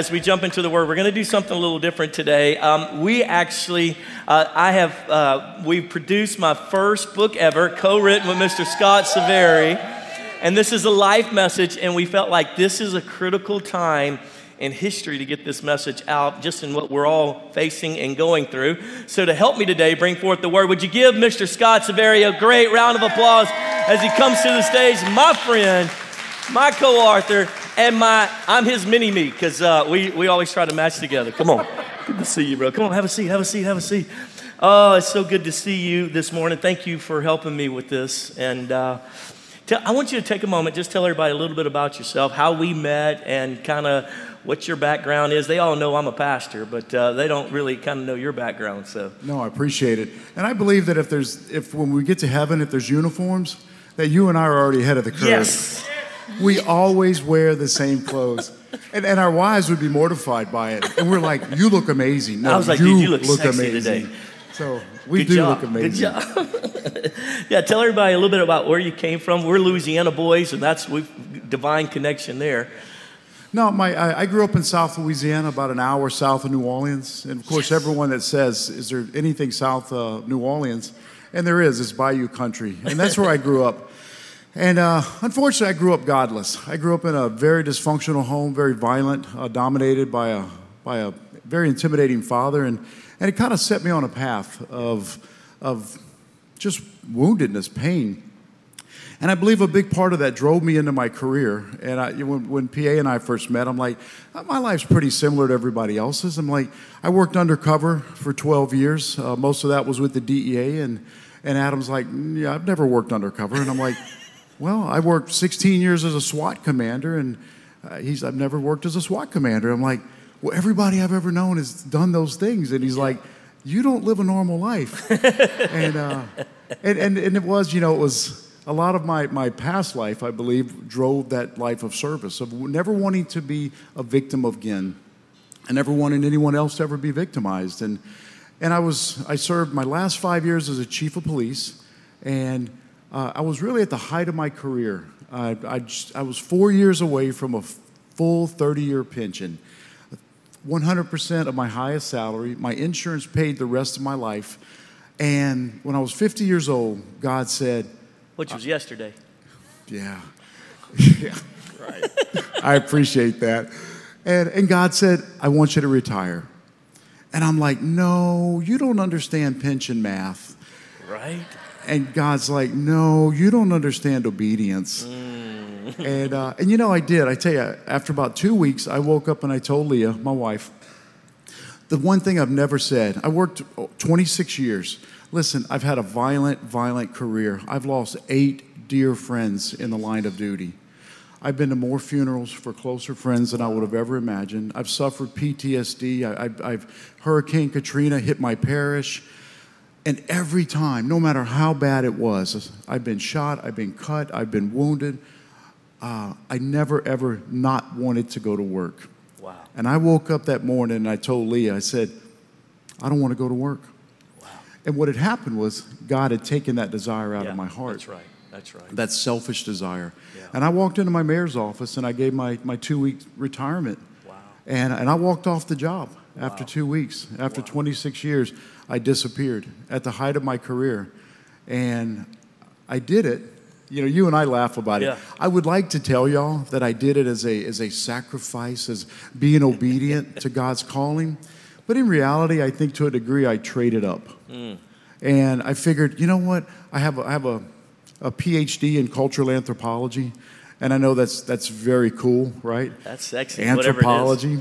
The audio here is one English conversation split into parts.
As we jump into the word, we're going to do something a little different today. Um, we actually, uh, I have, uh, we produced my first book ever, co-written with Mr. Scott Silverii, and this is a life message. And we felt like this is a critical time in history to get this message out, just in what we're all facing and going through. So, to help me today, bring forth the word. Would you give Mr. Scott Silverii a great round of applause as he comes to the stage, my friend, my co-author and my, I'm his mini me because uh, we, we always try to match together. Come on. Good to see you, bro. Come on, have a seat, have a seat, have a seat. Oh, it's so good to see you this morning. Thank you for helping me with this. And uh, tell, I want you to take a moment, just tell everybody a little bit about yourself, how we met, and kind of what your background is. They all know I'm a pastor, but uh, they don't really kind of know your background. So no, I appreciate it, and I believe that if there's if when we get to heaven, if there's uniforms, that you and I are already ahead of the curve. Yes we always wear the same clothes. And, and our wives would be mortified by it. And we're like, you look amazing. No, I was like, you, you look, look amazing. Today. So we Good do job. look amazing. Good job. yeah, tell everybody a little bit about where you came from. We're Louisiana boys, and that's we divine connection there. No, my I, I, grew up in South Louisiana, about an hour south of New Orleans, and of course, yes. everyone that says, "Is there anything south of New Orleans?" and there is. It's Bayou Country, and that's where I grew up. And uh, unfortunately, I grew up godless. I grew up in a very dysfunctional home, very violent, uh, dominated by a, by a very intimidating father. And, and it kind of set me on a path of, of just woundedness, pain. And I believe a big part of that drove me into my career. And I, when, when PA and I first met, I'm like, my life's pretty similar to everybody else's. I'm like, I worked undercover for 12 years. Uh, most of that was with the DEA. And, and Adam's like, yeah, I've never worked undercover. And I'm like, well, I worked 16 years as a SWAT commander, and uh, he's, I've never worked as a SWAT commander. I'm like, well, everybody I've ever known has done those things. And he's yeah. like, you don't live a normal life. and, uh, and, and, and it was, you know, it was a lot of my, my past life, I believe, drove that life of service, of never wanting to be a victim of again, and never wanting anyone else to ever be victimized. And, and I was, I served my last five years as a chief of police, and uh, I was really at the height of my career. I, I, just, I was four years away from a full 30 year pension, 100% of my highest salary. My insurance paid the rest of my life. And when I was 50 years old, God said, Which was uh, yesterday. Yeah. yeah. Right. I appreciate that. And, and God said, I want you to retire. And I'm like, no, you don't understand pension math. Right and God's like, no, you don't understand obedience. Mm. and, uh, and you know, I did. I tell you, after about two weeks, I woke up and I told Leah, my wife, the one thing I've never said, I worked 26 years. Listen, I've had a violent, violent career. I've lost eight dear friends in the line of duty. I've been to more funerals for closer friends than I would have ever imagined. I've suffered PTSD. I, have Hurricane Katrina hit my parish. And every time, no matter how bad it was, I've been shot, I've been cut, I've been wounded. Uh, I never ever not wanted to go to work. Wow. And I woke up that morning and I told Leah, I said, I don't want to go to work. Wow. And what had happened was God had taken that desire out yeah, of my heart. That's right. That's right. That selfish desire. Yeah. And I walked into my mayor's office and I gave my, my two week retirement. Wow. And, and I walked off the job after wow. two weeks. After wow. 26 years, I disappeared at the height of my career. And I did it. You know, you and I laugh about it. Yeah. I would like to tell y'all that I did it as a, as a sacrifice, as being obedient to God's calling. But in reality, I think to a degree I traded up. Mm. And I figured, you know what? I have a, I have a, a PhD in cultural anthropology. And I know that's, that's very cool, right? That's sexy. Anthropology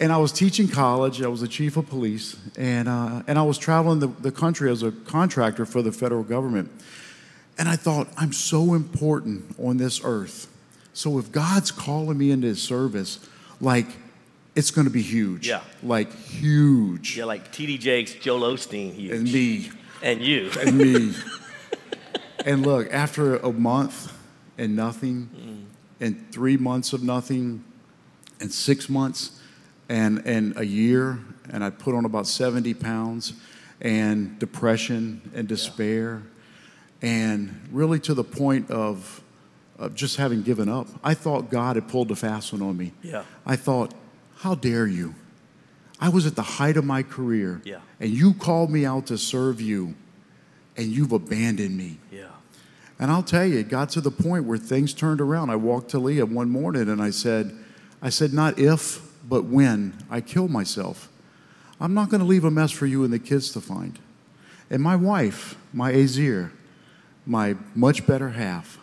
and I was teaching college. I was the chief of police, and uh, and I was traveling the, the country as a contractor for the federal government. And I thought, I'm so important on this earth. So if God's calling me into His service, like it's going to be huge. Yeah. Like huge. Yeah, like TD Jakes, Joel Osteen, huge. And me. And you. And me. and look, after a month and nothing, mm. and three months of nothing, and six months, and, and a year, and I put on about 70 pounds, and depression and despair, yeah. and really to the point of, of just having given up. I thought God had pulled a fast one on me. Yeah. I thought, how dare you? I was at the height of my career. Yeah. And you called me out to serve you, and you've abandoned me. Yeah. And I'll tell you, it got to the point where things turned around. I walked to Leah one morning and I said, I said, not if, but when I kill myself. I'm not going to leave a mess for you and the kids to find. And my wife, my ezer, my much better half,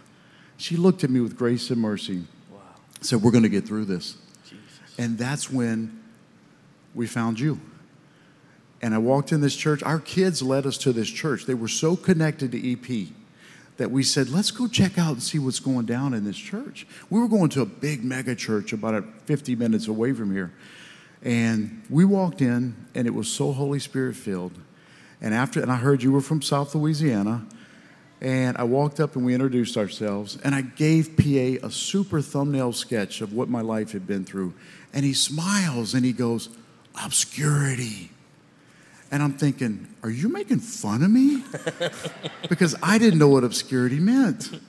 she looked at me with grace and mercy, Wow. said, We're going to get through this. Jesus. And that's when we found you. And I walked in this church. Our kids led us to this church. They were so connected to EP that we said, let's go check out and see what's going down in this church. We were going to a big mega church about 50 minutes away from here. And we walked in, and it was so Holy Spirit filled. And after, and I heard you were from South Louisiana. And I walked up and we introduced ourselves. And I gave PA a super thumbnail sketch of what my life had been through. And he smiles and he goes, Obscurity. And I'm thinking, Are you making fun of me? because I didn't know what obscurity meant.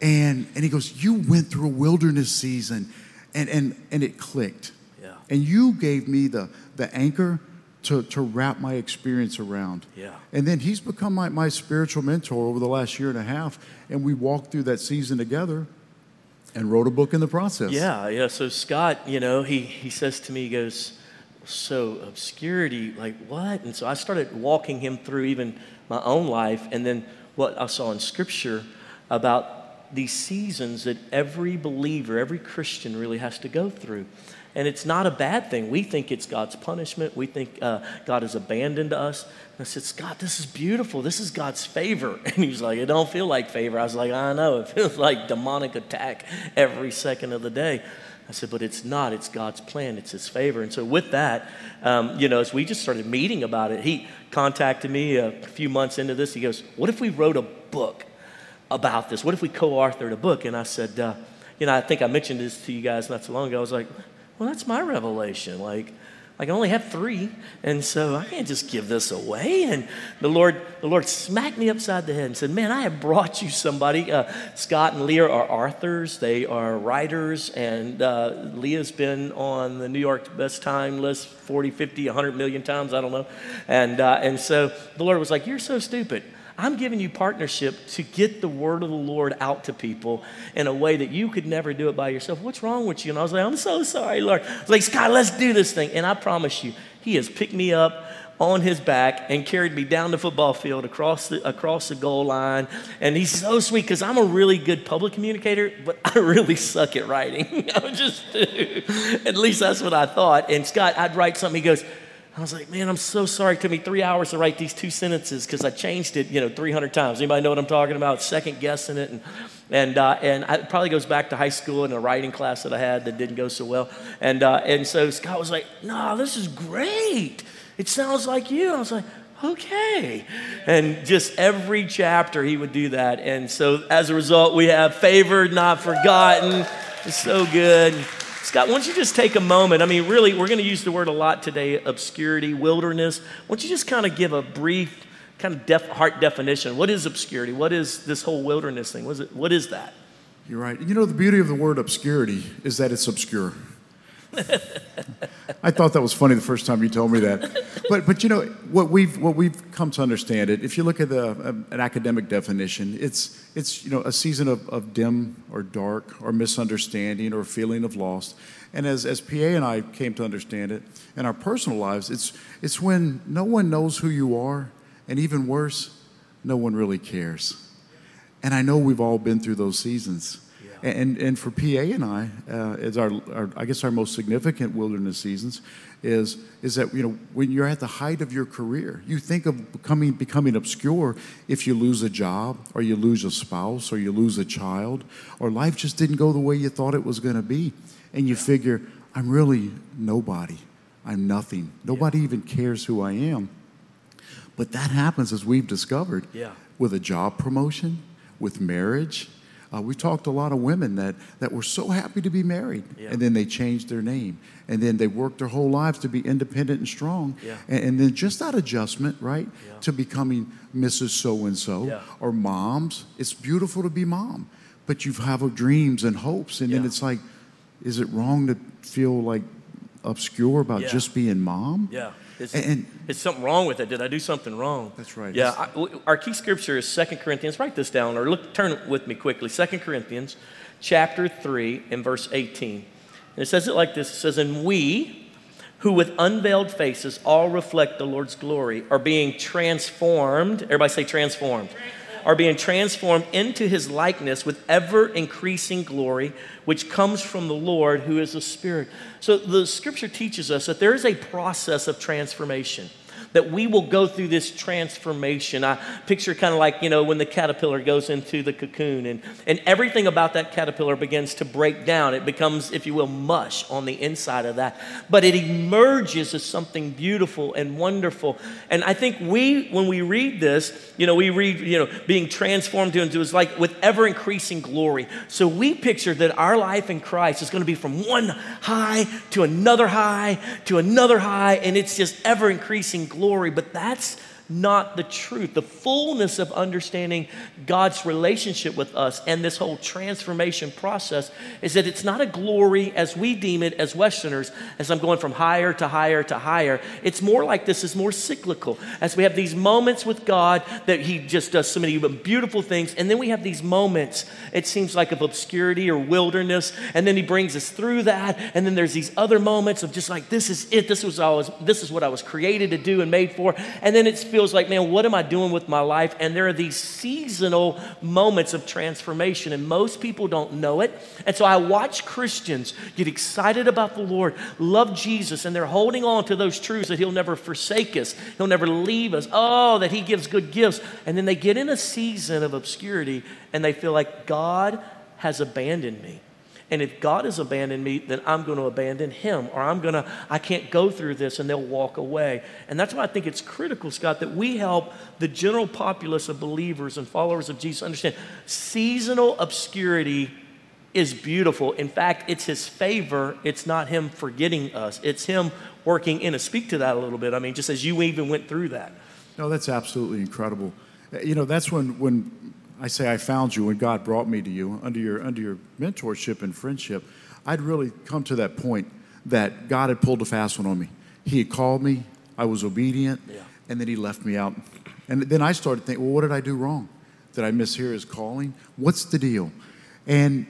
And, and he goes, You went through a wilderness season. And, and, and it clicked. Yeah. And you gave me the, the anchor to, to wrap my experience around. Yeah. And then he's become my, my spiritual mentor over the last year and a half. And we walked through that season together and wrote a book in the process. Yeah, yeah. So Scott, you know, he, he says to me, he goes, So obscurity, like what? And so I started walking him through even my own life and then what I saw in scripture about these seasons that every believer, every Christian really has to go through. And it's not a bad thing. We think it's God's punishment. We think uh, God has abandoned us. And I said, Scott, this is beautiful. This is God's favor. And he's like, it don't feel like favor. I was like, I know. It feels like demonic attack every second of the day. I said, but it's not. It's God's plan. It's His favor. And so, with that, um, you know, as we just started meeting about it, he contacted me a few months into this. He goes, What if we wrote a book about this? What if we co authored a book? And I said, uh, You know, I think I mentioned this to you guys not so long ago. I was like, Well, that's my revelation. Like, I can only have three, and so I can't just give this away. And the Lord, the Lord smacked me upside the head and said, "Man, I have brought you somebody. Uh, Scott and Leah are authors. They are writers, and uh, Leah's been on the New York Best Time list 40, 50, 100 million times. I don't know. And uh, and so the Lord was like, "You're so stupid." I'm giving you partnership to get the word of the Lord out to people in a way that you could never do it by yourself. What's wrong with you? And I was like, I'm so sorry, Lord. Like, Scott, let's do this thing. And I promise you, He has picked me up on his back and carried me down the football field across the, across the goal line. And he's so sweet because I'm a really good public communicator, but I really suck at writing. I just do. At least that's what I thought. And Scott, I'd write something. He goes, I was like, man, I'm so sorry. It took me three hours to write these two sentences because I changed it, you know, 300 times. Anybody know what I'm talking about? Second guessing it. And, and, uh, and it probably goes back to high school and a writing class that I had that didn't go so well. And, uh, and so Scott was like, no, this is great. It sounds like you. I was like, okay. And just every chapter he would do that. And so as a result, we have favored, not forgotten. It's so good. Scott, why don't you just take a moment? I mean, really, we're going to use the word a lot today obscurity, wilderness. Why don't you just kind of give a brief, kind of def, heart definition? What is obscurity? What is this whole wilderness thing? What is, it, what is that? You're right. You know, the beauty of the word obscurity is that it's obscure. I thought that was funny the first time you told me that. But, but you know, what we've, what we've come to understand it, if you look at the, um, an academic definition, it's, it's you know, a season of, of dim or dark or misunderstanding or feeling of loss. And as, as PA and I came to understand it in our personal lives, it's, it's when no one knows who you are, and even worse, no one really cares. And I know we've all been through those seasons. And, and for PA and I, uh, our, our, I guess our most significant wilderness seasons, is, is that you know when you're at the height of your career, you think of becoming, becoming obscure if you lose a job, or you lose a spouse, or you lose a child, or life just didn't go the way you thought it was going to be, and you figure I'm really nobody, I'm nothing, nobody even cares who I am. But that happens as we've discovered Yeah. with a job promotion, with marriage. Uh, we talked to a lot of women that, that were so happy to be married, Yeah. and then they changed their name, and then they worked their whole lives to be independent and strong, Yeah. and, and then just that adjustment, right, Yeah. to becoming Mrs. So and So or moms. It's beautiful to be mom, but you have dreams and hopes. And then it's like, is it wrong to feel like obscure about just being mom? Yeah. It's, And- it's something wrong with it. Did I do something wrong? That's right. Yeah. I, our key scripture is 2 Corinthians. Write this down or look, turn with me quickly. 2 Corinthians chapter 3 and verse 18. And it says it like this It says, And we, who with unveiled faces all reflect the Lord's glory, are being transformed. Everybody say transformed. Are being transformed into his likeness with ever increasing glory, which comes from the Lord who is the Spirit. So the scripture teaches us that there is a process of transformation that we will go through this transformation. I picture kind of like, you know, when the caterpillar goes into the cocoon and, and everything about that caterpillar begins to break down. It becomes, if you will, mush on the inside of that. But it emerges as something beautiful and wonderful. And I think we, when we read this, you know, we read, you know, being transformed into is like with ever increasing glory. So we picture that our life in Christ is going to be from one high to another high to another high, and it's just ever increasing glory. But that's not the truth. The fullness of understanding God's relationship with us and this whole transformation process is that it's not a glory as we deem it as Westerners, as I'm going from higher to higher to higher. It's more like this is more cyclical. As we have these moments with God that He just does so many beautiful things, and then we have these moments, it seems like of obscurity or wilderness, and then He brings us through that, and then there's these other moments of just like this is it, this was I was this is what I was created to do and made for, and then it feels like, man, what am I doing with my life? And there are these seasonal moments of transformation, and most people don't know it. And so I watch Christians get excited about the Lord, love Jesus, and they're holding on to those truths that He'll never forsake us, He'll never leave us. Oh, that He gives good gifts. And then they get in a season of obscurity and they feel like God has abandoned me. And if God has abandoned me, then I'm going to abandon him, or I'm going to, I can't go through this, and they'll walk away. And that's why I think it's critical, Scott, that we help the general populace of believers and followers of Jesus understand seasonal obscurity is beautiful. In fact, it's his favor, it's not him forgetting us, it's him working in us. Speak to that a little bit. I mean, just as you even went through that. No, that's absolutely incredible. You know, that's when, when I say I found you, when God brought me to you under your, under your mentorship and friendship, I'd really come to that point that God had pulled a fast one on me. He had called me, I was obedient, Yeah. and then He left me out. And then I started thinking, well, what did I do wrong? Did I mishear His calling? What's the deal? And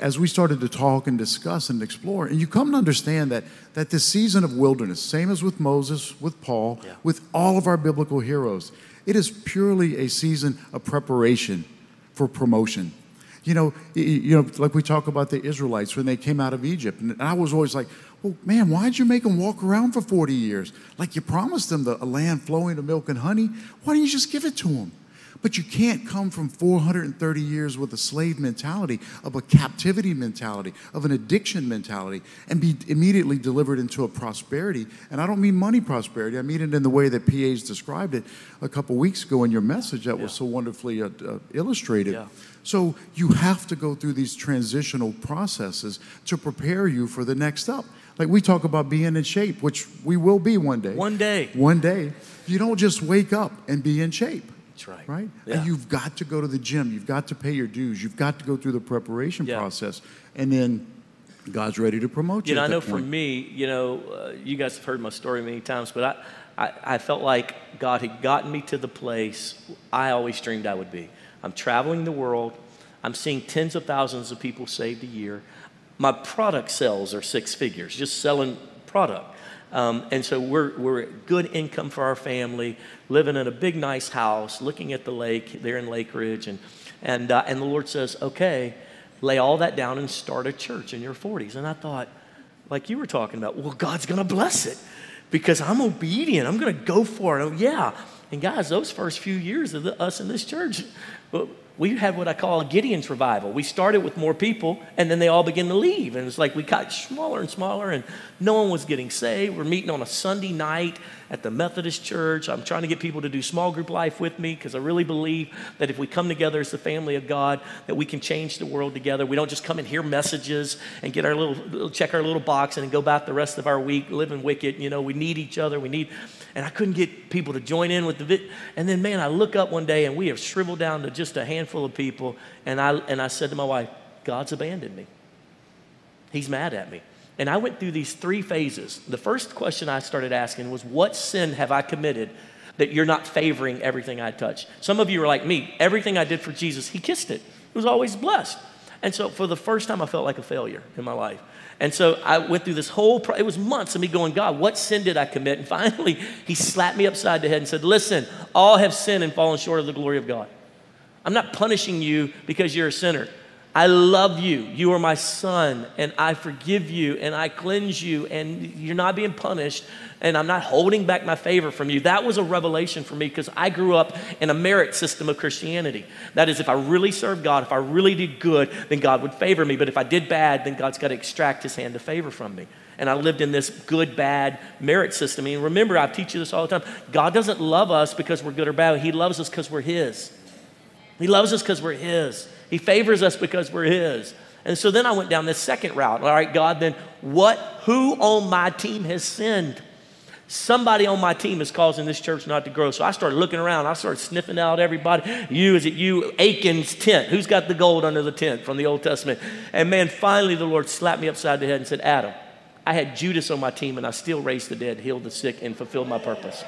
as we started to talk and discuss and explore, and you come to understand that, that this season of wilderness, same as with Moses, with Paul, Yeah. with all of our biblical heroes, it is purely a season of preparation for promotion. You know, you know, like we talk about the Israelites when they came out of Egypt, and I was always like, "Well, man, why'd you make them walk around for 40 years? Like you promised them the, a land flowing with milk and honey. Why don't you just give it to them?" But you can't come from 430 years with a slave mentality, of a captivity mentality, of an addiction mentality, and be immediately delivered into a prosperity. And I don't mean money prosperity, I mean it in the way that PA's described it a couple weeks ago in your message that was so wonderfully uh, uh, illustrated. Yeah. So you have to go through these transitional processes to prepare you for the next up. Like we talk about being in shape, which we will be one day. One day. One day. You don't just wake up and be in shape. That's right. Right? Yeah. And you've got to go to the gym. You've got to pay your dues. You've got to go through the preparation Yeah. process. And then God's ready to promote you. You know, I know for me, you know, uh, you guys have heard my story many times, but I, I, I felt like God had gotten me to the place I always dreamed I would be. I'm traveling the world. I'm seeing tens of thousands of people saved a year. My product sales are six figures, just selling product. Um, and so we're, we're at good income for our family, living in a big, nice house, looking at the lake there in Lake Ridge. And, and, uh, and the Lord says, okay, lay all that down and start a church in your 40s. And I thought, like you were talking about, well, God's going to bless it because I'm obedient. I'm going to go for it. Oh, yeah. And guys, those first few years of the, us in this church, we had what I call a Gideon's revival. We started with more people, and then they all began to leave. And it's like we got smaller and smaller, and no one was getting saved. We're meeting on a Sunday night at the Methodist Church. I'm trying to get people to do small group life with me because I really believe that if we come together as the family of God, that we can change the world together. We don't just come and hear messages and get our little, check our little box and go back the rest of our week living wicked. You know, we need each other. We need, and I couldn't get people to join in with the, vid- and then man, I look up one day and we have shriveled down to just a handful of people. And I, and I said to my wife, God's abandoned me. He's mad at me. And I went through these three phases. The first question I started asking was, What sin have I committed that you're not favoring everything I touch? Some of you are like me. Everything I did for Jesus, He kissed it. It was always blessed. And so for the first time, I felt like a failure in my life. And so I went through this whole, pro- it was months of me going, God, what sin did I commit? And finally, He slapped me upside the head and said, Listen, all have sinned and fallen short of the glory of God. I'm not punishing you because you're a sinner. I love you. You are my son, and I forgive you, and I cleanse you, and you're not being punished, and I'm not holding back my favor from you. That was a revelation for me because I grew up in a merit system of Christianity. That is, if I really served God, if I really did good, then God would favor me. But if I did bad, then God's got to extract his hand of favor from me. And I lived in this good, bad merit system. And remember, I teach you this all the time God doesn't love us because we're good or bad, He loves us because we're His. He loves us because we're His. He favors us because we're His. And so then I went down this second route. All right, God, then what, who on my team has sinned? Somebody on my team is causing this church not to grow. So I started looking around. I started sniffing out everybody. You, is it you? Achan's tent. Who's got the gold under the tent from the Old Testament? And man, finally the Lord slapped me upside the head and said, Adam, I had Judas on my team and I still raised the dead, healed the sick, and fulfilled my purpose.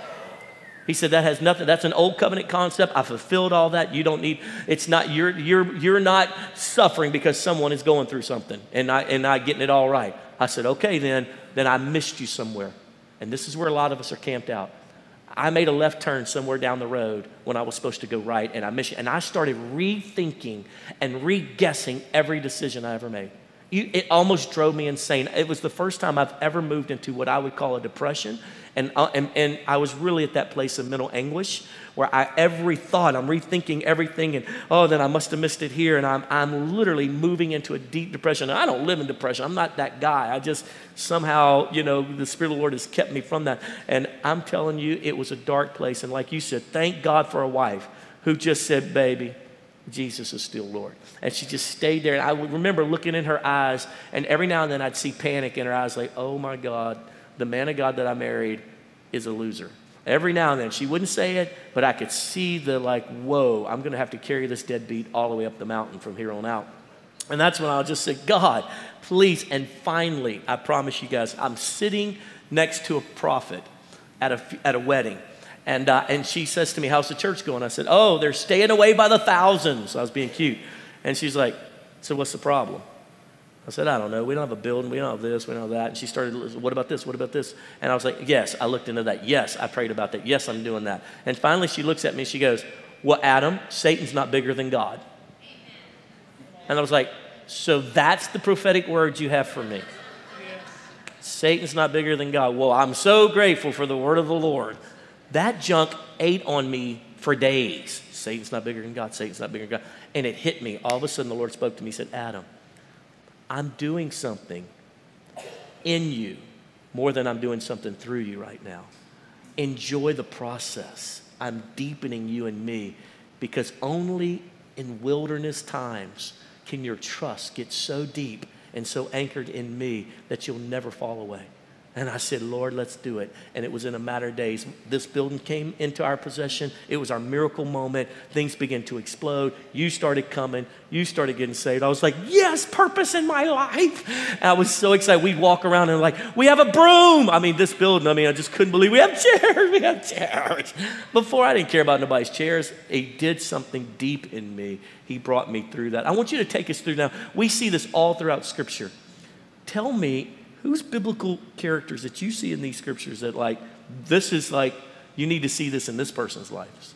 He said that has nothing. That's an old covenant concept. I fulfilled all that. You don't need. It's not. You're you're you're not suffering because someone is going through something and not and not getting it all right. I said, okay, then then I missed you somewhere, and this is where a lot of us are camped out. I made a left turn somewhere down the road when I was supposed to go right, and I missed. And I started rethinking and re-guessing every decision I ever made. You, it almost drove me insane. It was the first time I've ever moved into what I would call a depression and, uh, and, and I was really at that place of mental anguish where I, every thought, I'm rethinking everything, and oh, then I must have missed it here. And I'm, I'm literally moving into a deep depression. I don't live in depression. I'm not that guy. I just somehow, you know, the Spirit of the Lord has kept me from that. And I'm telling you, it was a dark place. And like you said, thank God for a wife who just said, baby, Jesus is still Lord. And she just stayed there. And I would remember looking in her eyes, and every now and then I'd see panic in her eyes, like, oh my God the man of God that I married is a loser. Every now and then, she wouldn't say it, but I could see the like, whoa, I'm going to have to carry this deadbeat all the way up the mountain from here on out. And that's when I'll just say, God, please. And finally, I promise you guys, I'm sitting next to a prophet at a, at a wedding. And, uh, and she says to me, How's the church going? I said, Oh, they're staying away by the thousands. I was being cute. And she's like, So what's the problem? I said, I don't know. We don't have a building. We don't have this. We don't have that. And she started, what about this? What about this? And I was like, yes, I looked into that. Yes, I prayed about that. Yes, I'm doing that. And finally, she looks at me. She goes, well, Adam, Satan's not bigger than God. And I was like, so that's the prophetic words you have for me. Satan's not bigger than God. Well, I'm so grateful for the word of the Lord. That junk ate on me for days. Satan's not bigger than God. Satan's not bigger than God. And it hit me. All of a sudden, the Lord spoke to me. He said, Adam, I'm doing something in you more than I'm doing something through you right now. Enjoy the process. I'm deepening you and me because only in wilderness times can your trust get so deep and so anchored in me that you'll never fall away. And I said, Lord, let's do it. And it was in a matter of days. This building came into our possession. It was our miracle moment. Things began to explode. You started coming. You started getting saved. I was like, yes, purpose in my life. And I was so excited. We'd walk around and like, we have a broom. I mean, this building, I mean, I just couldn't believe we have chairs. We have chairs. Before I didn't care about nobody's chairs. He did something deep in me. He brought me through that. I want you to take us through now. We see this all throughout Scripture. Tell me who's biblical characters that you see in these scriptures that like this is like you need to see this in this person's lives?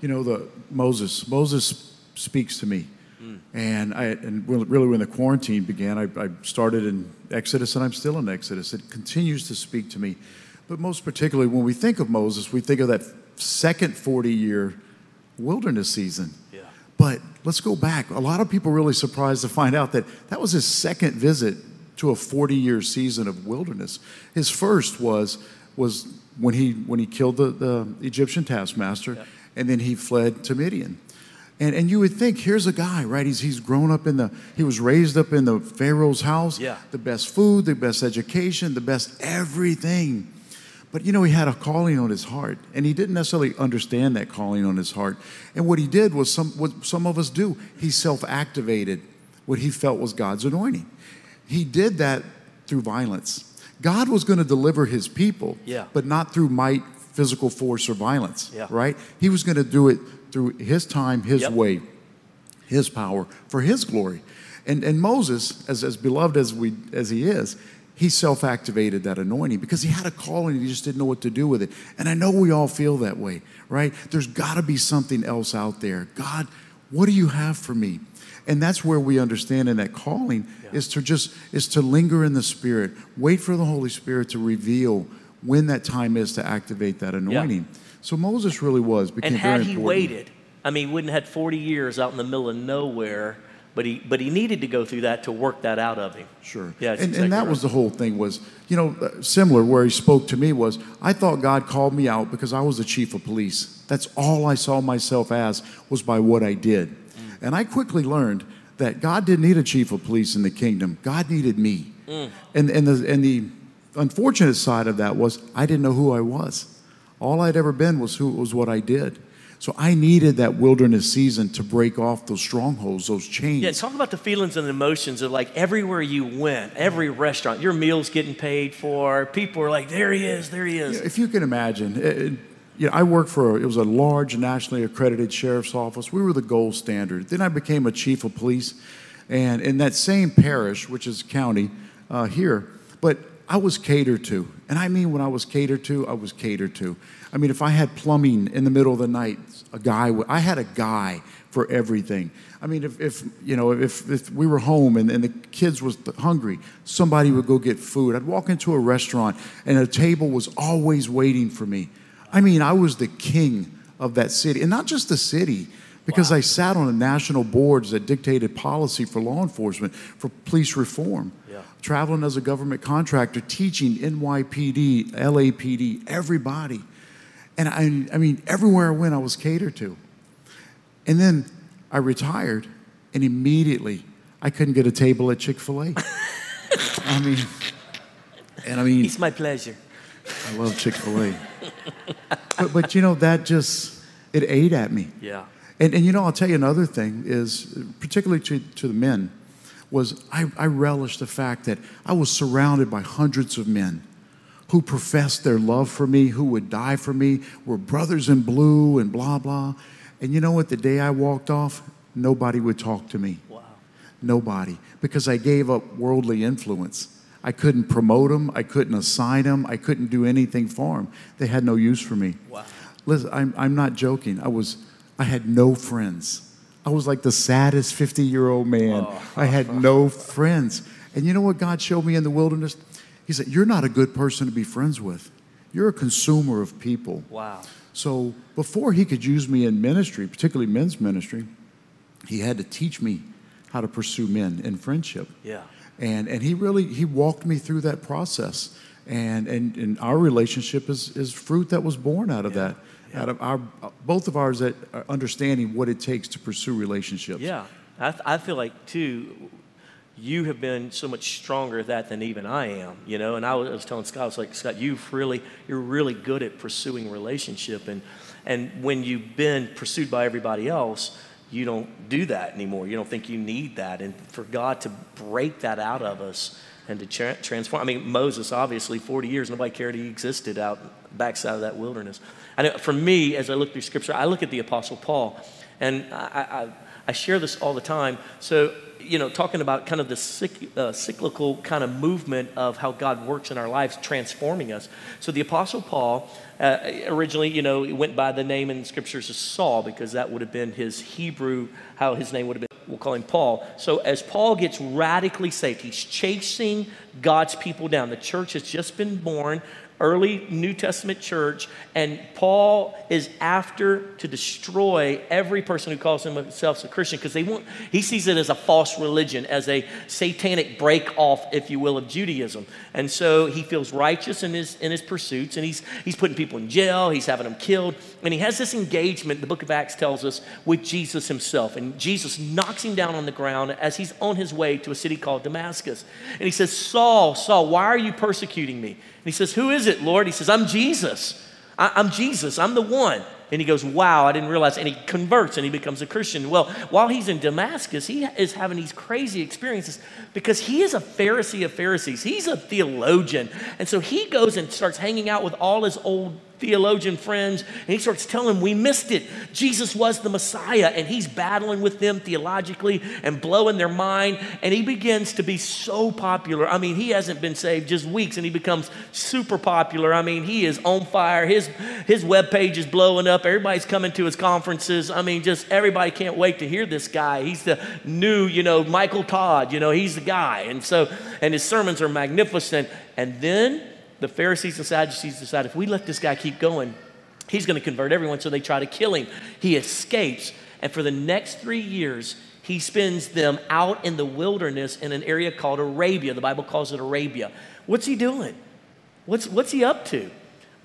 You know the moses moses speaks to me. Mm. and i and really when the quarantine began I, I started in exodus and i'm still in exodus. It continues to speak to me. But most particularly when we think of moses we think of that second 40 year wilderness season. Yeah. but let's go back. A lot of people really surprised to find out that that was his second visit to a 40 year season of wilderness. His first was, was when he, when he killed the, the Egyptian taskmaster, Yeah. and then he fled to Midian. And, and you would think, here's a guy, right? He's, he's grown up in the, he was raised up in the Pharaoh's house, Yeah. the best food, the best education, the best everything. But you know, he had a calling on his heart, and he didn't necessarily understand that calling on his heart. And what he did was some, what some of us do he self activated what he felt was God's anointing. He did that through violence. God was going to deliver his people, Yeah. but not through might, physical force, or violence, Yeah. right? He was going to do it through his time, his Yep. way, his power, for his glory. And, and Moses, as, as beloved as, we, as he is, he self activated that anointing because he had a calling and he just didn't know what to do with it. And I know we all feel that way, right? There's got to be something else out there. God, what do you have for me? And that's where we understand in that calling Yeah. is to just is to linger in the spirit, wait for the Holy Spirit to reveal when that time is to activate that anointing. So Moses really was became And had very he important. waited, I mean, he wouldn't have had 40 years out in the middle of nowhere, but he, but he needed to go through that to work that out of him. Sure. Yeah, and, exactly and that right. was the whole thing was, you know, uh, similar where he spoke to me was, I thought God called me out because I was the chief of police. That's all I saw myself as was by what I did. And I quickly learned that God didn't need a chief of police in the kingdom. God needed me. Mm. And, and, the, and the unfortunate side of that was I didn't know who I was. All I'd ever been was who was what I did. So I needed that wilderness season to break off those strongholds, those chains. Yeah, talk about the feelings and emotions of like everywhere you went, every restaurant, your meal's getting paid for. People are like, there he is, there he is. If you can imagine, it- you know, I worked for, it was a large nationally accredited sheriff's office. We were the gold standard. Then I became a chief of police. And in that same parish, which is county uh, here, but I was catered to. And I mean, when I was catered to, I was catered to. I mean, if I had plumbing in the middle of the night, a guy, would- I had a guy for everything. I mean, if, if you know, if, if we were home and, and the kids was hungry, somebody would go get food. I'd walk into a restaurant and a table was always waiting for me. I mean, I was the king of that city, and not just the city, because I sat on the national boards that dictated policy for law enforcement, for police reform. Yeah. Traveling as a government contractor, teaching NYPD, LAPD, everybody. And I, I mean, everywhere I went, I was catered to. And then I retired, and immediately I couldn't get a table at Chick fil A. I mean, and I mean, It's my pleasure. I love Chick fil A. but, but you know, that just, it ate at me. Yeah. And, and you know, I'll tell you another thing is, particularly to, to the men, was I, I relished the fact that I was surrounded by hundreds of men who professed their love for me, who would die for me, were brothers in blue and blah, blah. And you know what? The day I walked off, nobody would talk to me. Wow. Nobody, because I gave up worldly influence. I couldn't promote them. I couldn't assign them. I couldn't do anything for them. They had no use for me. Wow. Listen, I'm, I'm not joking. I was, I had no friends. I was like the saddest 50 year old man. Oh. I had no friends. And you know what God showed me in the wilderness? He said, You're not a good person to be friends with. You're a consumer of people. Wow. So before he could use me in ministry, particularly men's ministry, he had to teach me how to pursue men in friendship. Yeah. And, and he really he walked me through that process. And, and, and our relationship is, is fruit that was born out of Yeah. that, out of our both of ours that are understanding what it takes to pursue relationships. Yeah. I, th- I feel like, too, you have been so much stronger at that than even I am, you know. And I was, I was telling Scott, I was like, Scott, you've really, you're really good at pursuing relationship. And, and when you've been pursued by everybody else, you don't do that anymore. You don't think you need that. And for God to break that out of us and to tra- transform, I mean, Moses, obviously, 40 years, nobody cared he existed out backside of that wilderness. And it- for me, as I look through scripture, I look at the Apostle Paul, and I, I, I share this all the time. So, you know, talking about kind of the uh, cyclical kind of movement of how God works in our lives, transforming us. So, the Apostle Paul uh, originally, you know, went by the name in scriptures of Saul because that would have been his Hebrew, how his name would have been. We'll call him Paul. So, as Paul gets radically saved, he's chasing God's people down. The church has just been born. Early New Testament church, and Paul is after to destroy every person who calls himself a Christian because they want he sees it as a false religion, as a satanic break off, if you will, of Judaism. And so he feels righteous in his in his pursuits, and he's he's putting people in jail, he's having them killed, and he has this engagement, the book of Acts tells us, with Jesus himself. And Jesus knocks him down on the ground as he's on his way to a city called Damascus. And he says, Saul, Saul, why are you persecuting me? And he says, Who is it, Lord? He says, I'm Jesus. I- I'm Jesus. I'm the one. And he goes, Wow, I didn't realize. And he converts and he becomes a Christian. Well, while he's in Damascus, he is having these crazy experiences because he is a Pharisee of Pharisees. He's a theologian. And so he goes and starts hanging out with all his old theologian friends, and he starts telling them, We missed it. Jesus was the Messiah, and he's battling with them theologically and blowing their mind. And he begins to be so popular. I mean, he hasn't been saved just weeks, and he becomes super popular. I mean, he is on fire. His, his webpage is blowing up. Everybody's coming to his conferences. I mean, just everybody can't wait to hear this guy. He's the new, you know, Michael Todd, you know, he's the guy. And so, and his sermons are magnificent. And then, the Pharisees and Sadducees decide if we let this guy keep going, he's going to convert everyone, so they try to kill him. He escapes, and for the next three years, he spends them out in the wilderness in an area called Arabia. The Bible calls it Arabia. What's he doing? What's, what's he up to?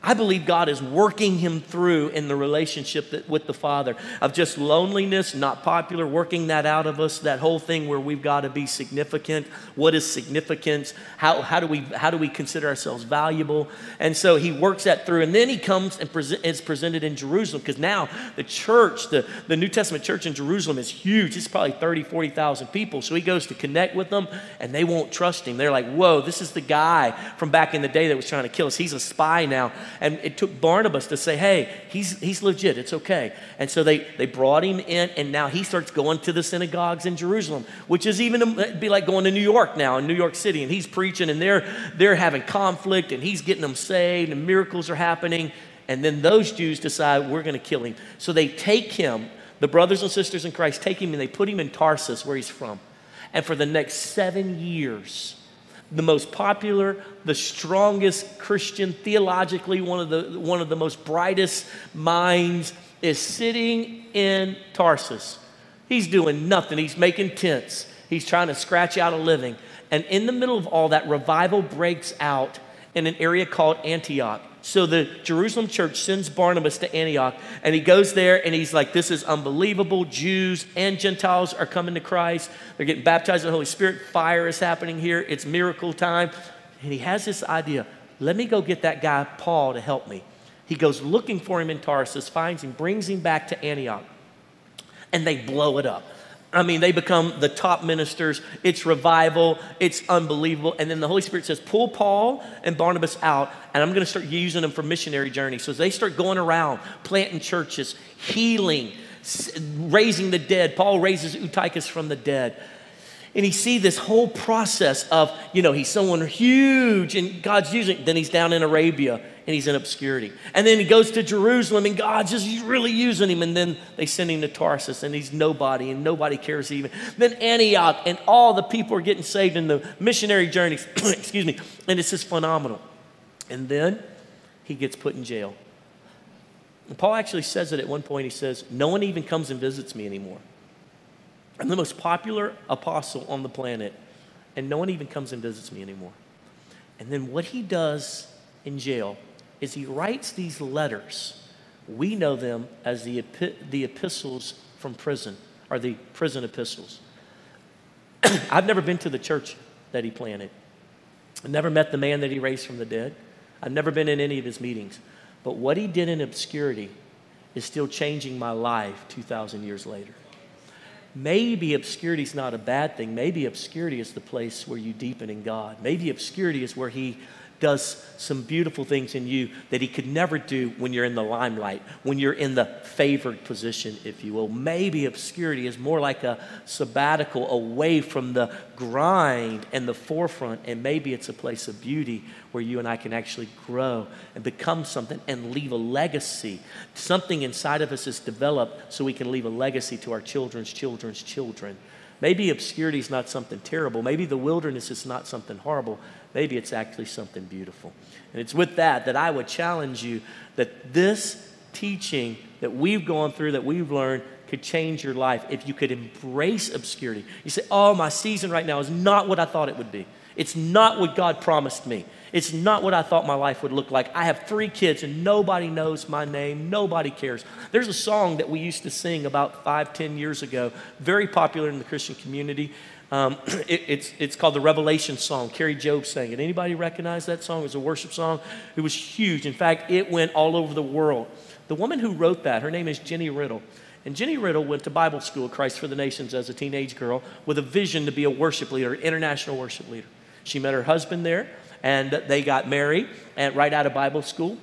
I believe God is working him through in the relationship that, with the Father of just loneliness, not popular, working that out of us, that whole thing where we've got to be significant. What is significance? How, how, do, we, how do we consider ourselves valuable? And so he works that through. And then he comes and present, is presented in Jerusalem because now the church, the, the New Testament church in Jerusalem is huge. It's probably 30, 40,000 people. So he goes to connect with them and they won't trust him. They're like, whoa, this is the guy from back in the day that was trying to kill us. He's a spy now. And it took Barnabas to say, hey, he's, he's legit, it's okay. And so they, they brought him in, and now he starts going to the synagogues in Jerusalem, which is even uh, be like going to New York now, in New York City, and he's preaching, and they're, they're having conflict, and he's getting them saved, and miracles are happening. And then those Jews decide, we're going to kill him. So they take him, the brothers and sisters in Christ take him, and they put him in Tarsus, where he's from. And for the next seven years, the most popular, the strongest Christian, theologically, one of the, one of the most brightest minds, is sitting in Tarsus. He's doing nothing, he's making tents, he's trying to scratch out a living. And in the middle of all that, revival breaks out in an area called Antioch. So the Jerusalem church sends Barnabas to Antioch, and he goes there and he's like, This is unbelievable. Jews and Gentiles are coming to Christ. They're getting baptized in the Holy Spirit. Fire is happening here. It's miracle time. And he has this idea let me go get that guy, Paul, to help me. He goes looking for him in Tarsus, finds him, brings him back to Antioch, and they blow it up. I mean, they become the top ministers. It's revival. It's unbelievable. And then the Holy Spirit says, pull Paul and Barnabas out, and I'm going to start using them for missionary journeys. So they start going around, planting churches, healing, raising the dead. Paul raises Eutychus from the dead. And he see this whole process of, you know, he's someone huge and God's using, then he's down in Arabia and he's in obscurity. And then he goes to Jerusalem and God's just really using him. And then they send him to Tarsus and he's nobody and nobody cares even. Then Antioch and all the people are getting saved in the missionary journeys, excuse me, and it's just phenomenal. And then he gets put in jail. And Paul actually says it at one point. He says, No one even comes and visits me anymore. I'm the most popular apostle on the planet, and no one even comes and visits me anymore. And then what he does in jail is he writes these letters. We know them as the, epi- the epistles from prison, or the prison epistles. I've never been to the church that he planted. I've never met the man that he raised from the dead. I've never been in any of his meetings. But what he did in obscurity is still changing my life 2,000 years later. Maybe obscurity is not a bad thing. Maybe obscurity is the place where you deepen in God. Maybe obscurity is where He does some beautiful things in you that he could never do when you're in the limelight, when you're in the favored position, if you will. Maybe obscurity is more like a sabbatical away from the grind and the forefront, and maybe it's a place of beauty where you and I can actually grow and become something and leave a legacy. Something inside of us is developed so we can leave a legacy to our children's children's children. Maybe obscurity is not something terrible. Maybe the wilderness is not something horrible. Maybe it's actually something beautiful. And it's with that that I would challenge you that this teaching that we've gone through, that we've learned, could change your life if you could embrace obscurity. You say, Oh, my season right now is not what I thought it would be. It's not what God promised me. It's not what I thought my life would look like. I have three kids and nobody knows my name. Nobody cares. There's a song that we used to sing about five, ten years ago, very popular in the Christian community. Um, it, it's, it's called the Revelation Song. Kari Jobe sang it. Anybody recognize that song? It was a worship song. It was huge. In fact, it went all over the world. The woman who wrote that, her name is Jennie Riddle. And Jennie Riddle went to Bible school at Christ for the Nations as a teenage girl with a vision to be a worship leader, international worship leader. She met her husband there, and they got married and right out of Bible school.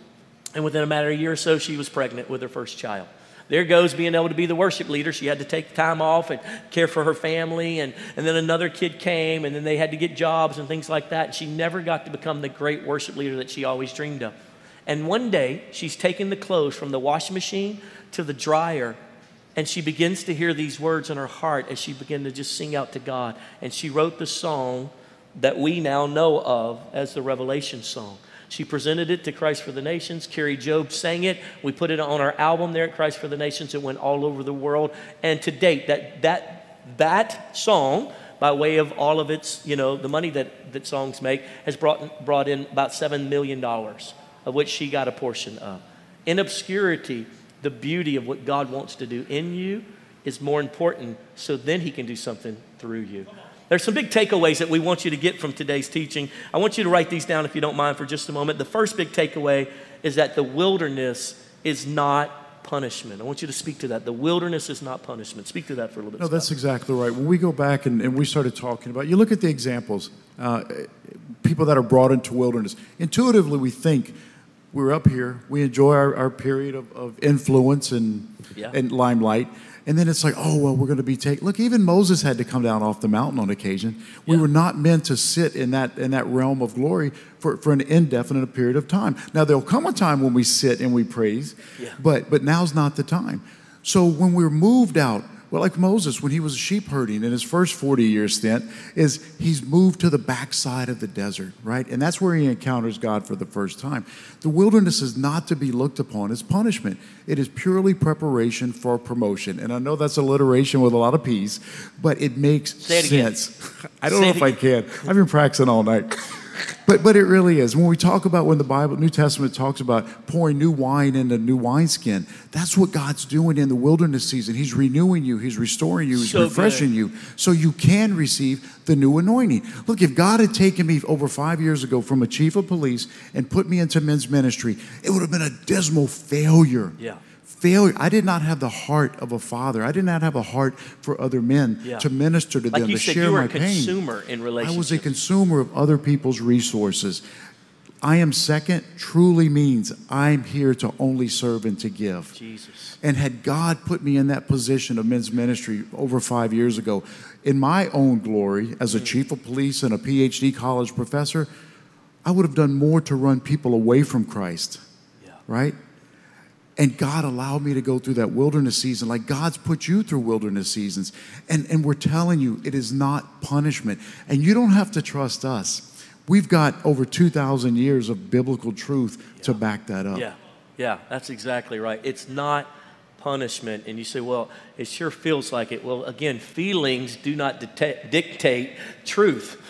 And within a matter of a year or so, she was pregnant with her first child. There goes being able to be the worship leader. She had to take time off and care for her family. And, and then another kid came, and then they had to get jobs and things like that. And she never got to become the great worship leader that she always dreamed of. And one day, she's taking the clothes from the washing machine to the dryer, and she begins to hear these words in her heart as she began to just sing out to God. And she wrote the song that we now know of as the Revelation song. She presented it to Christ for the Nations. Kari Jobe sang it. We put it on our album there at Christ for the Nations. It went all over the world. And to date, that, that, that song, by way of all of its, you know, the money that, that songs make, has brought, brought in about $7 million, of which she got a portion of. In obscurity, the beauty of what God wants to do in you is more important, so then He can do something through you. There's some big takeaways that we want you to get from today's teaching. I want you to write these down if you don't mind for just a moment. The first big takeaway is that the wilderness is not punishment. I want you to speak to that. The wilderness is not punishment. Speak to that for a little bit. No, that's exactly right. When we go back and, and we started talking about, you look at the examples, uh, people that are brought into wilderness. Intuitively, we think we're up here, we enjoy our, our period of, of influence and, yeah. and limelight. And then it's like, oh, well, we're going to be taken. Look, even Moses had to come down off the mountain on occasion. We yeah. were not meant to sit in that, in that realm of glory for, for an indefinite period of time. Now, there'll come a time when we sit and we praise, yeah. but, but now's not the time. So when we're moved out, well, like Moses, when he was sheep herding in his first 40 year stint, is he's moved to the backside of the desert, right? And that's where he encounters God for the first time. The wilderness is not to be looked upon as punishment. It is purely preparation for promotion. And I know that's alliteration with a lot of P's, but it makes sense. I don't Say know if I can. I've been practicing all night. But, but it really is. When we talk about when the Bible, New Testament talks about pouring new wine into new wineskin, that's what God's doing in the wilderness season. He's renewing you, He's restoring you, He's so refreshing good. you so you can receive the new anointing. Look, if God had taken me over five years ago from a chief of police and put me into men's ministry, it would have been a dismal failure. Yeah failure. I did not have the heart of a father. I did not have a heart for other men yeah. to minister to like them, to said, share my pain. consumer in relationship. I was a consumer of other people's resources. I am second truly means I'm here to only serve and to give. Jesus. And had God put me in that position of men's ministry over five years ago, in my own glory as a mm. chief of police and a PhD college professor, I would have done more to run people away from Christ. Yeah. Right? And God allowed me to go through that wilderness season, like God's put you through wilderness seasons. And, and we're telling you, it is not punishment. And you don't have to trust us. We've got over 2,000 years of biblical truth yeah. to back that up. Yeah, yeah, that's exactly right. It's not punishment. And you say, well, it sure feels like it. Well, again, feelings do not dictate, dictate truth.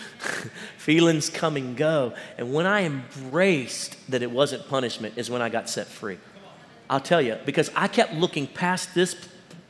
feelings come and go. And when I embraced that it wasn't punishment, is when I got set free. I'll tell you, because I kept looking past this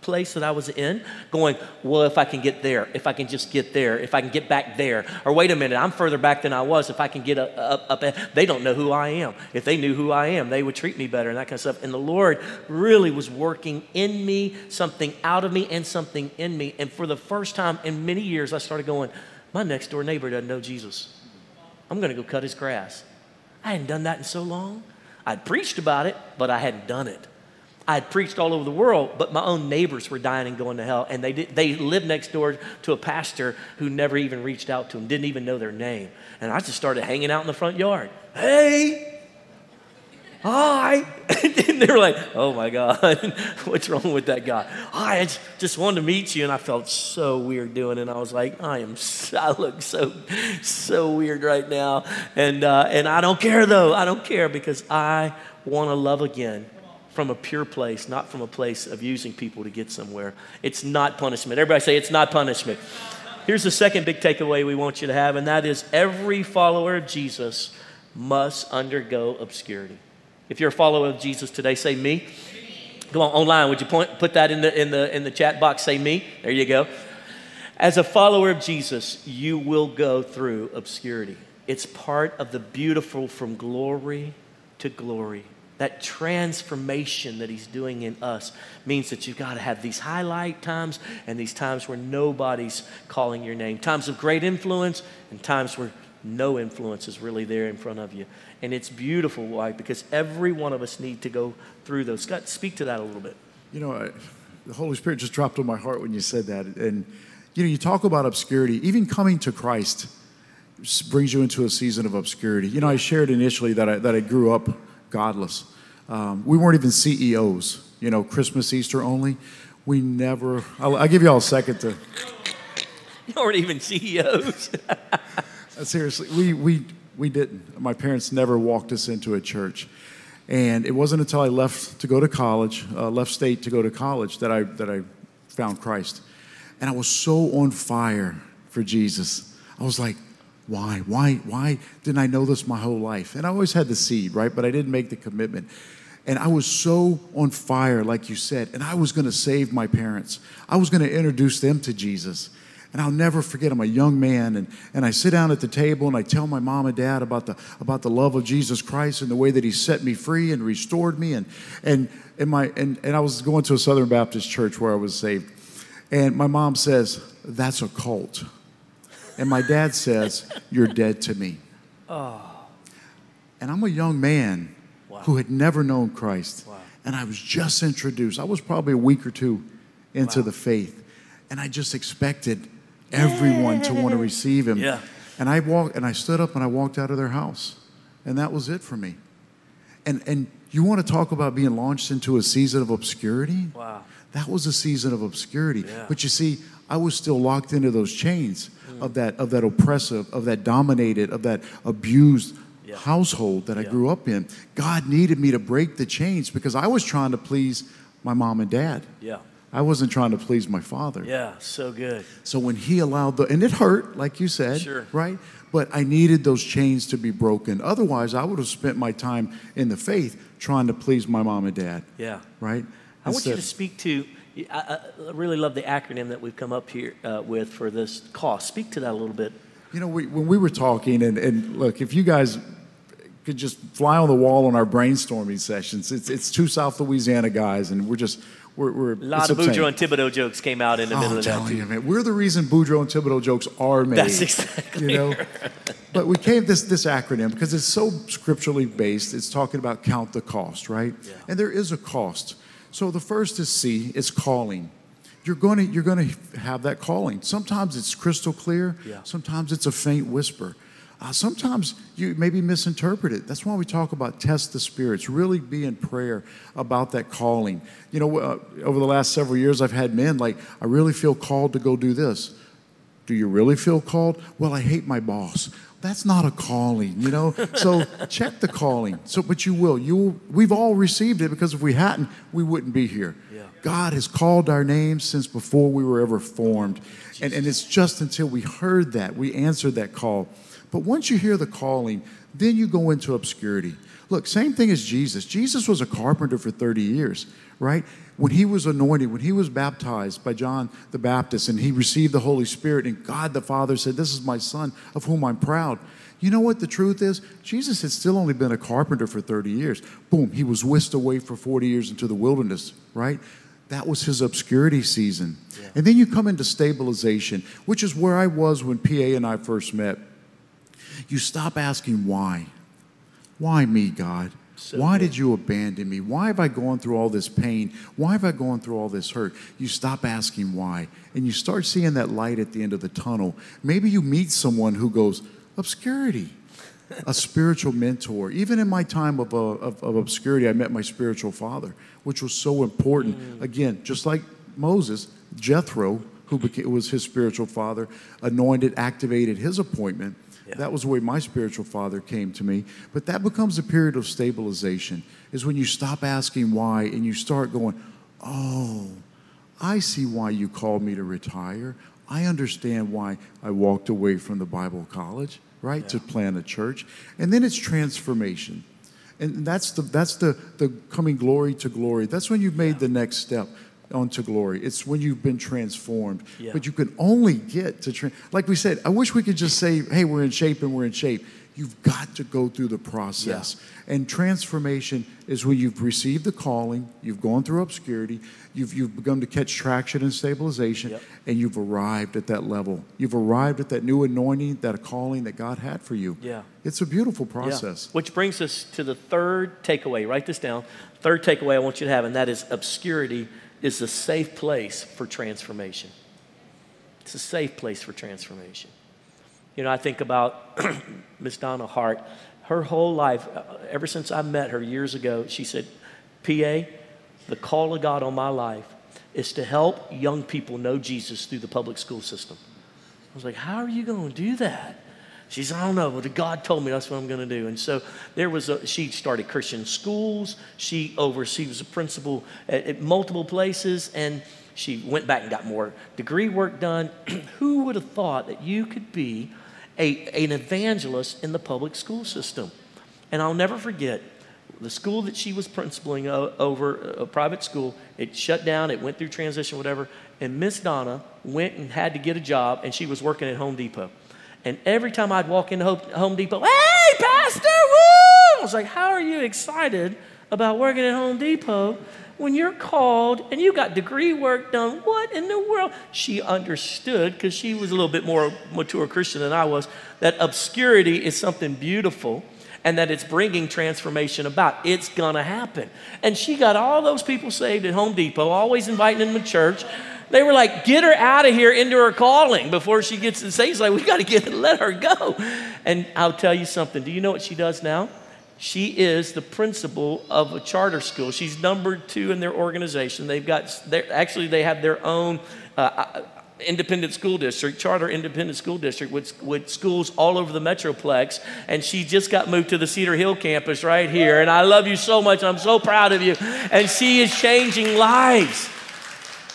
place that I was in, going, well, if I can get there, if I can just get there, if I can get back there, or wait a minute, I'm further back than I was. If I can get up, up, up, they don't know who I am. If they knew who I am, they would treat me better and that kind of stuff. And the Lord really was working in me, something out of me, and something in me. And for the first time in many years, I started going, my next door neighbor doesn't know Jesus. I'm going to go cut his grass. I hadn't done that in so long. I'd preached about it, but I hadn't done it. I'd preached all over the world, but my own neighbors were dying and going to hell. And they, did, they lived next door to a pastor who never even reached out to them, didn't even know their name. And I just started hanging out in the front yard. Hey! Hi. and they were like, oh my God, what's wrong with that guy? Hi, I just wanted to meet you. And I felt so weird doing it. And I was like, I am, I look so, so weird right now. And, uh, and I don't care though. I don't care because I want to love again from a pure place, not from a place of using people to get somewhere. It's not punishment. Everybody say it's not punishment. Here's the second big takeaway we want you to have, and that is every follower of Jesus must undergo obscurity. If you're a follower of Jesus today, say me. Come on, online, would you point, put that in the, in, the, in the chat box? Say me. There you go. As a follower of Jesus, you will go through obscurity. It's part of the beautiful from glory to glory. That transformation that he's doing in us means that you've got to have these highlight times and these times where nobody's calling your name. Times of great influence and times where no influence is really there in front of you. And it's beautiful, why? Because every one of us need to go through those. Scott, speak to that a little bit. You know, I, the Holy Spirit just dropped on my heart when you said that. And, you know, you talk about obscurity. Even coming to Christ brings you into a season of obscurity. You know, I shared initially that I, that I grew up godless. Um, we weren't even CEOs, you know, Christmas, Easter only. We never, I'll, I'll give you all a second to. You weren't even CEOs. Uh, seriously, we, we, we didn't. My parents never walked us into a church. And it wasn't until I left to go to college, uh, left state to go to college, that I, that I found Christ. And I was so on fire for Jesus. I was like, why? Why? Why didn't I know this my whole life? And I always had the seed, right? But I didn't make the commitment. And I was so on fire, like you said, and I was going to save my parents. I was going to introduce them to Jesus. And I'll never forget, I'm a young man, and, and I sit down at the table and I tell my mom and dad about the, about the love of Jesus Christ and the way that he set me free and restored me. And, and, and, my, and, and I was going to a Southern Baptist church where I was saved. And my mom says, That's a cult. And my dad says, You're dead to me. Oh. And I'm a young man wow. who had never known Christ. Wow. And I was just introduced. I was probably a week or two into wow. the faith. And I just expected everyone to want to receive him. Yeah. And I walked and I stood up and I walked out of their house. And that was it for me. And and you want to talk about being launched into a season of obscurity? Wow. That was a season of obscurity. Yeah. But you see, I was still locked into those chains mm. of that of that oppressive, of that dominated, of that abused yeah. household that I grew up in. God needed me to break the chains because I was trying to please my mom and dad. Yeah. I wasn't trying to please my father. Yeah, so good. So when he allowed the, and it hurt, like you said, sure. right? But I needed those chains to be broken. Otherwise, I would have spent my time in the faith trying to please my mom and dad. Yeah. Right? I want you to speak to, I, I, really love the acronym that we've come up here uh, with for this cost. Speak to that a little bit. You know, we, when we were talking, and, and look, if you guys could just fly on the wall on our brainstorming sessions, it's, it's two South Louisiana guys, and we're just, we're, we're, a lot of Boudreaux and Thibodeau jokes came out in the oh, middle of that. You, man, we're the reason Boudreaux and Thibodeau jokes are made. That's exactly. You know, but we came this this acronym because it's so scripturally based. It's talking about count the cost, right? Yeah. And there is a cost. So the first is C. It's calling. You're going to you're going to have that calling. Sometimes it's crystal clear. Yeah. Sometimes it's a faint whisper. Uh, sometimes you maybe misinterpret it. That's why we talk about test the spirits. Really be in prayer about that calling. You know, uh, over the last several years, I've had men like, I really feel called to go do this. Do you really feel called? Well, I hate my boss. That's not a calling, you know. So check the calling. So, but you will. You will, we've all received it because if we hadn't, we wouldn't be here. Yeah. God has called our names since before we were ever formed, and, and it's just until we heard that we answered that call but once you hear the calling, then you go into obscurity. Look, same thing as Jesus. Jesus was a carpenter for 30 years, right? When he was anointed, when he was baptized by John the Baptist and he received the Holy Spirit, and God the Father said, This is my son of whom I'm proud. You know what the truth is? Jesus had still only been a carpenter for 30 years. Boom, he was whisked away for 40 years into the wilderness, right? That was his obscurity season. Yeah. And then you come into stabilization, which is where I was when PA and I first met you stop asking why. Why me, God? So why good. did you abandon me? Why have I gone through all this pain? Why have I gone through all this hurt? You stop asking why. And you start seeing that light at the end of the tunnel. Maybe you meet someone who goes, Obscurity. a spiritual mentor. Even in my time of, uh, of, of, obscurity, I met my spiritual father, which was so important. Mm. Again, just like Moses, Jethro, who became, was his spiritual father, anointed, activated his appointment. Yeah. That was the way my spiritual father came to me. But that becomes a period of stabilization, is when you stop asking why and you start going, oh, I see why you called me to retire. I understand why I walked away from the Bible college, right, yeah. to plant a church. And then it's transformation. And that's the, that's the, the coming glory to glory. That's when you've made yeah. the next step onto glory. It's when you've been transformed. Yeah. But you can only get to, tra- like we said, I wish we could just say, hey, we're in shape and we're in shape. You've got to go through the process. Yeah. And transformation is when you've received the calling, you've gone through obscurity, you've, you've begun to catch traction and stabilization, yep. and you've arrived at that level. You've arrived at that new anointing, that calling that God had for you. Yeah. It's a beautiful process. Yeah. Which brings us to the third takeaway. Write this down. Third takeaway I want you to have, and that is obscurity is a safe place for transformation. It's a safe place for transformation. You know, I think about Miss Donna Hart. Her whole life, uh, ever since I met her years ago, she said, PA, the call of God on my life is to help young people know Jesus through the public school system. I was like, How are you going to do that? She said, I don't know, but God told me that's what I'm going to do. And so there was a, she started Christian schools. She oversees a principal at, at multiple places. And she went back and got more degree work done. Who would have thought that you could be a, an evangelist in the public school system? And I'll never forget the school that she was principaling over, a private school, it shut down, it went through transition, whatever. And Miss Donna went and had to get a job, and she was working at Home Depot. And every time I'd walk into Home Depot, hey, Pastor, woo! I was like, how are you excited about working at Home Depot when you're called and you got degree work done? What in the world? She understood, because she was a little bit more mature Christian than I was, that obscurity is something beautiful and that it's bringing transformation about. It's gonna happen. And she got all those people saved at Home Depot, always inviting them to church. They were like, get her out of here into her calling before she gets to say, He's like, we got to get let her go. And I'll tell you something. Do you know what she does now? She is the principal of a charter school. She's number two in their organization. They've got, actually, they have their own uh, uh, independent school district, charter independent school district with, with schools all over the Metroplex. And she just got moved to the Cedar Hill campus right here. And I love you so much. I'm so proud of you. And she is changing lives.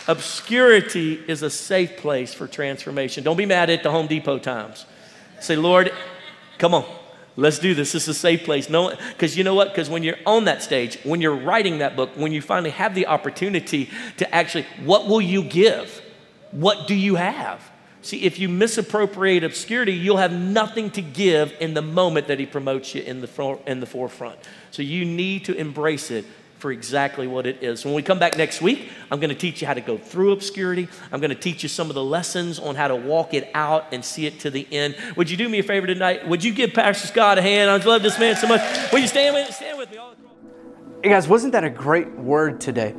Obscurity is a safe place for transformation. Don't be mad at the Home Depot times. Say, Lord, come on, let's do this. This is a safe place. No, because you know what? Because when you're on that stage, when you're writing that book, when you finally have the opportunity to actually, what will you give? What do you have? See, if you misappropriate obscurity, you'll have nothing to give in the moment that he promotes you in the, in the forefront. So you need to embrace it for exactly what it is. When we come back next week, I'm going to teach you how to go through obscurity. I'm going to teach you some of the lessons on how to walk it out and see it to the end. Would you do me a favor tonight? Would you give Pastor Scott a hand? I love this man so much. Will you stand with, stand with me? Hey guys, wasn't that a great word today?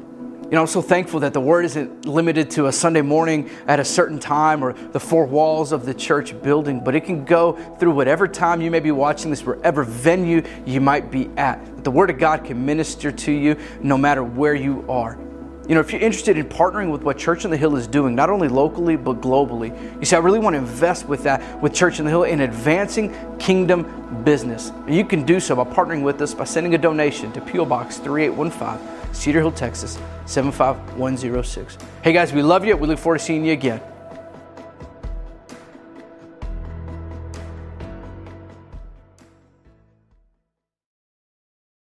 You know, I'm so thankful that the word isn't limited to a Sunday morning at a certain time or the four walls of the church building, but it can go through whatever time you may be watching this, wherever venue you might be at. The word of God can minister to you no matter where you are. You know, if you're interested in partnering with what Church on the Hill is doing, not only locally, but globally, you see, I really want to invest with that, with Church on the Hill in advancing kingdom business. You can do so by partnering with us by sending a donation to P.O. Box 3815, Cedar Hill, Texas 75106. Hey guys, we love you. We look forward to seeing you again.